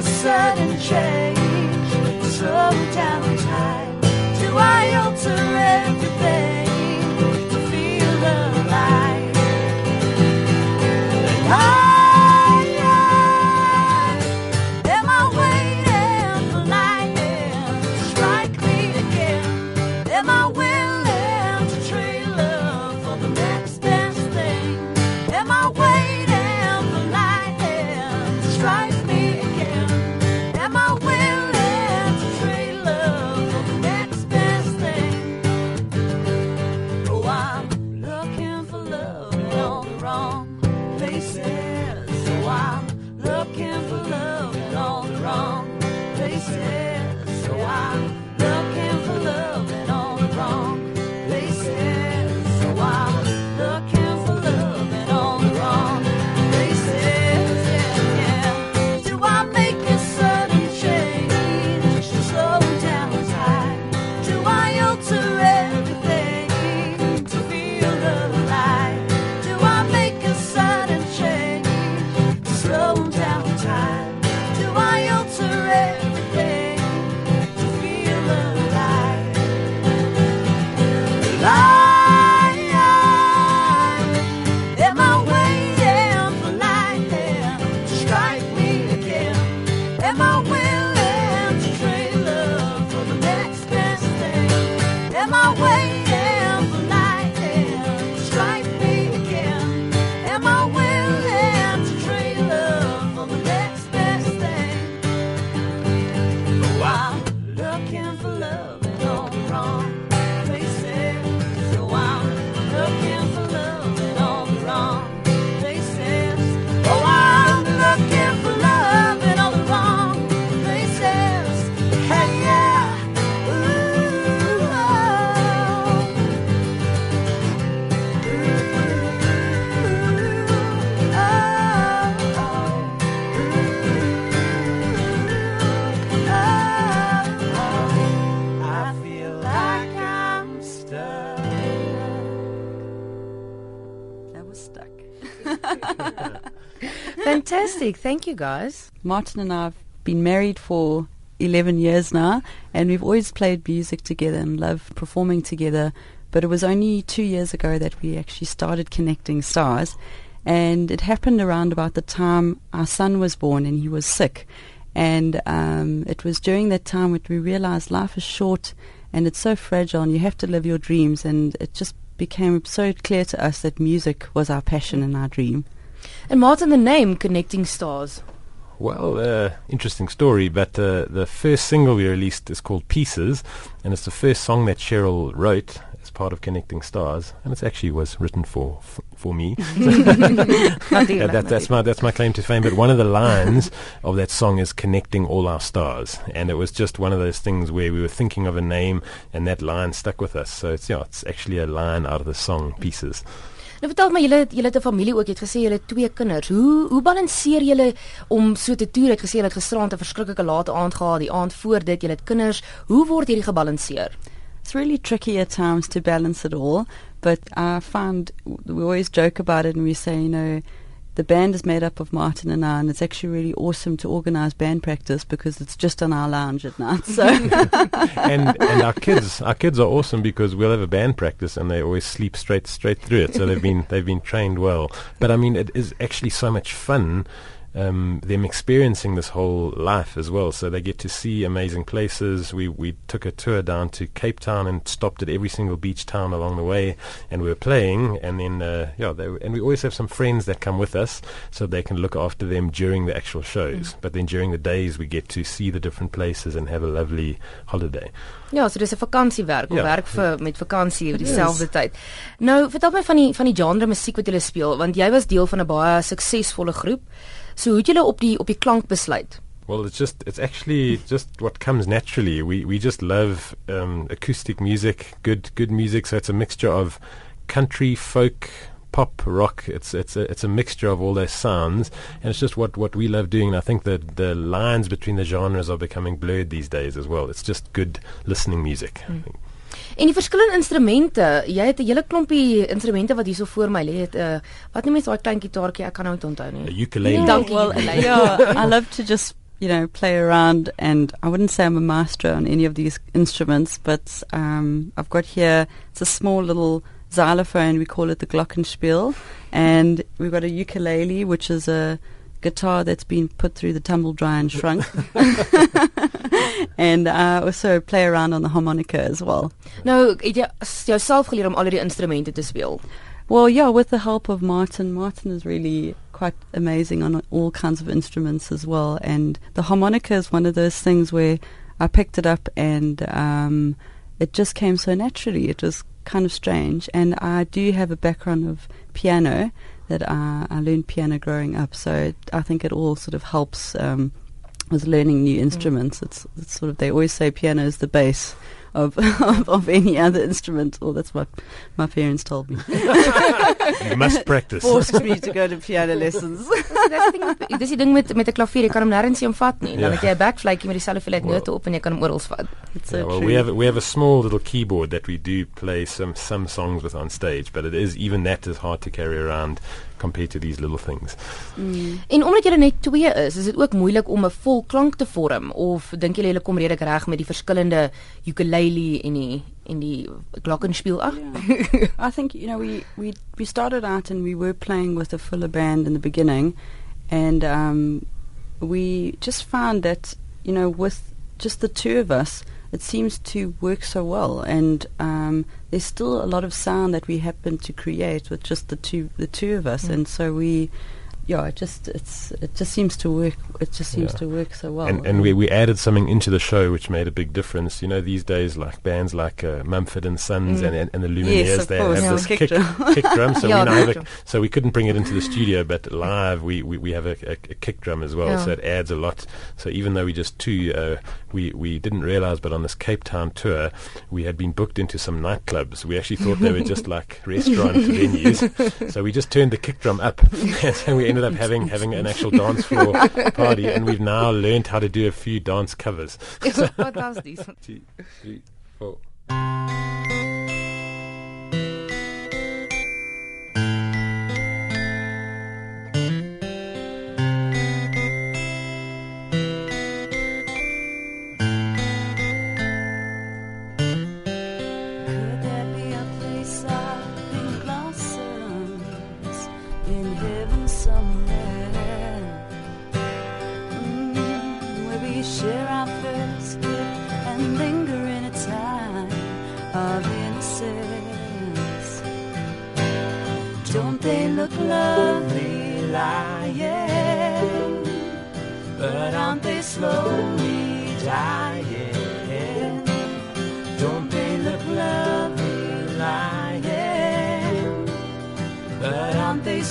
a sudden change? Slow down time. Do I alter everything to feel alive? I, So I'm Fantastic. Thank you guys. Martin and I have been married for 11 years now, and we've always played music together and loved performing together. But it was only two years ago that we actually started connecting stars, and it happened around about the time our son was born and he was sick. And um, it was during that time that we realized life is short and it's so fragile, and you have to live your dreams. And it just became so clear to us that music was our passion and our dream. And Martin, the name Connecting Stars. Well, uh, interesting story, but uh, the first single we released is called Pieces, and it's the first song that Cheryl wrote as part of Connecting Stars, and it actually was written for f- for me. Yeah, that, that's my that's my claim to fame. But one of the lines of that song is connecting all our stars, and it was just one of those things where we were thinking of a name, and that line stuck with us. So it's yeah, it's actually a line out of the song Pieces. Nou vertel my julle julle het 'n familie ook, jy het gesê julle het twee kinders. Hoe hoe balanseer julle om so te toer? Het gesê julle het gisterand 'n verskriklike late aand gehad, die aand voor dit, julle het kinders. Hoe word hierdie gebalanseer? It's really tricky at times to balance it all, but I find we always joke about it and we say, you know, the band is made up of Martin and I, and it's actually really awesome to organize band practice because it's just on our lounge at night. So and and our kids our kids are awesome because we'll have a band practice and they always sleep straight straight through it so they've been they've been trained well but i mean it is actually so much fun um, them experiencing this whole life as well. So they get to see amazing places. We we took a tour down to Cape Town and stopped at every single beach town along the way, and we were playing. And then uh, yeah, they, and we always have some friends that come with us, so they can look after them during the actual shows. But then during the days, we get to see the different places and have a lovely holiday. Ja, so dis 'n vakansiewerk, Ja. werk vir met vakansie oor dieselfde tyd. Nou, vertel my van die van die genre musiek wat jy speel, want jy was deel van 'n baie suksesvolle groep. So hoe het julle op die op die klank besluit? Well, it's just it's actually just what comes naturally. We we just love um, acoustic music, good good music. So it's a mixture of country, folk, pop, rock. It's it's a it's a mixture of all those sounds, and it's just what, what we love doing. And I think that the lines between the genres are becoming blurred these days as well. It's just good listening music. I think. En die verskillende instrumente, jy het 'n hele klompie instrumente wat hierso voor my lê. Het 'n uh, wat noem jy daai klein gitaartjie? Ek kan nou nie onthou nie. ukulele. Dankie, well, ukulele. yeah, I love to just you know play around, and I wouldn't say I'm a master on any of these instruments, but um, I've got here it's a small little xylophone. We call it the glockenspiel, and we've got a ukulele, which is a guitar that's been put through the tumble dryer and shrunk. and I also play around on the harmonica as well. Nou, het jy s- jouself geleer om al hierdie instrumente te speel? Well, yeah, with the help of Martin. Martin is really quite amazing on all kinds of instruments as well. And the harmonica is one of those things where I picked it up and um, it just came so naturally. It was kind of strange. And I do have a background of piano that I, I learned piano growing up. So I think it all sort of helps um, with learning new instruments. It's, it's sort of, they always say piano is the base. Of, of of any other instrument, or that's what my parents told me. You must practice. forced me to go to piano lessons. Dis die ding met met met 'n klavier, jy kan hom nêrens heen vat nie. Dan Ja. het jy 'n backfluitjie met dieselfde hoeveelheid Well- note op en jy kan hom oral vat. It's so Yeah, well, true. we have we have a small little keyboard that we do play some some songs with on stage, but it is even that is hard to carry around compared to these little things. En omdat julle net twee is, is dit ook moeilik om 'n vol klank te vorm of dink julle julle kom redelik reg met die verskillende ukulele die en die glockenspiel ag? I think you know we, we we started out and we were playing with a fuller band in the beginning, and um, we just found that you know with just the two of us, it seems to work so well, and um, there's still a lot of sound that we happen to create with just the two the two of us, Mm. and so we. Yeah, it just it's it just seems to work. It just seems Yeah. to work so well. and and we, we added something into the show which made a big difference. You know, these days like bands like uh, Mumford and Sons Mm. and, and and the Lumineers, of they course, have yeah. this Kick kick, drum. kick drum. So Yeah, we have a, so we couldn't bring it into the studio, but live we, we, we have a, a, a kick drum as well. So it adds a lot. So even though we just two, uh, we we didn't realize, but on this Cape Town tour, we had been booked into some nightclubs. We actually thought they were just like restaurant venues. So we just turned the kick drum up, and we ended up having having an actual dance floor party. And we've now learned how to do a few dance covers. Fantasties. Two, three, four.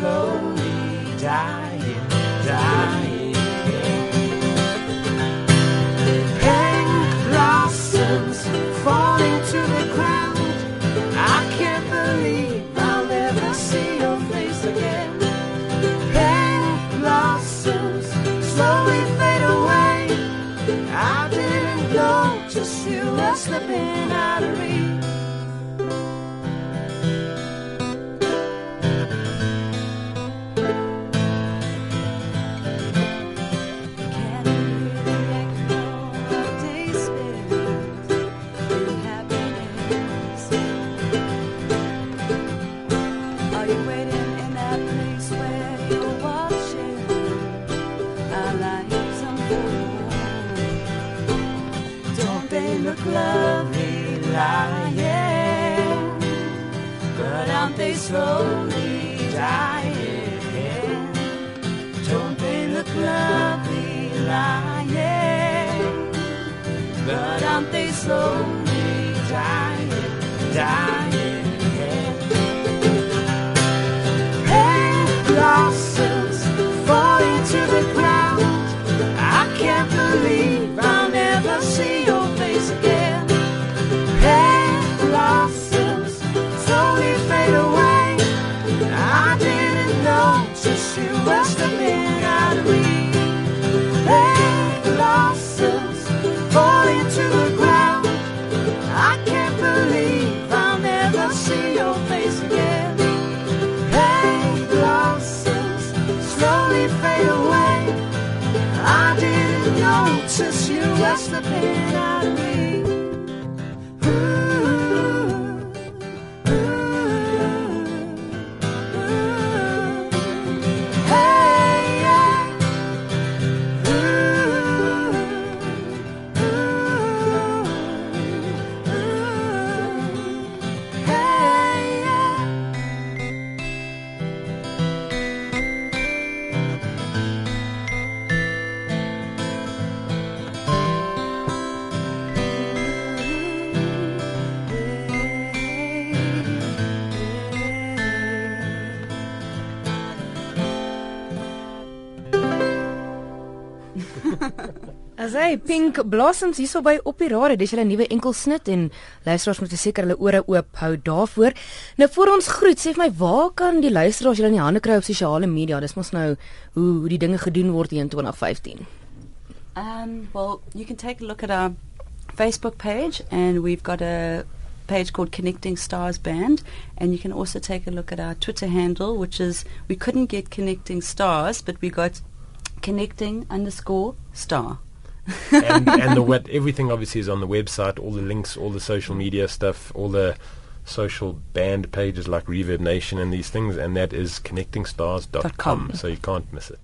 Slowly dying, aren't they slowly dying, dying? Slowly fade away. I didn't notice you were slipping out of me. As hy Pink Blossoms hierso by op die radio, dis hulle nuwe enkelsnit en luisteraars moet seker hulle ore oop hou daarvoor. Nou voor ons groet, sê vir my, waar kan die luisteraars julle in die hande kry op sosiale media? Dis mos nou hoe hoe die dinge gedoen word hier in 2015. Um, well, you can take a look at our Facebook page, and we've got a page called Connecting Stars Band, and you can also take a look at our Twitter handle, which is we couldn't get Connecting Stars, but we got Connecting underscore Star. and, and the what everything obviously is on the website. All the links, all the social media stuff, all the social band pages like ReverbNation and these things, and that is connectingstars.com. com. So you can't miss it.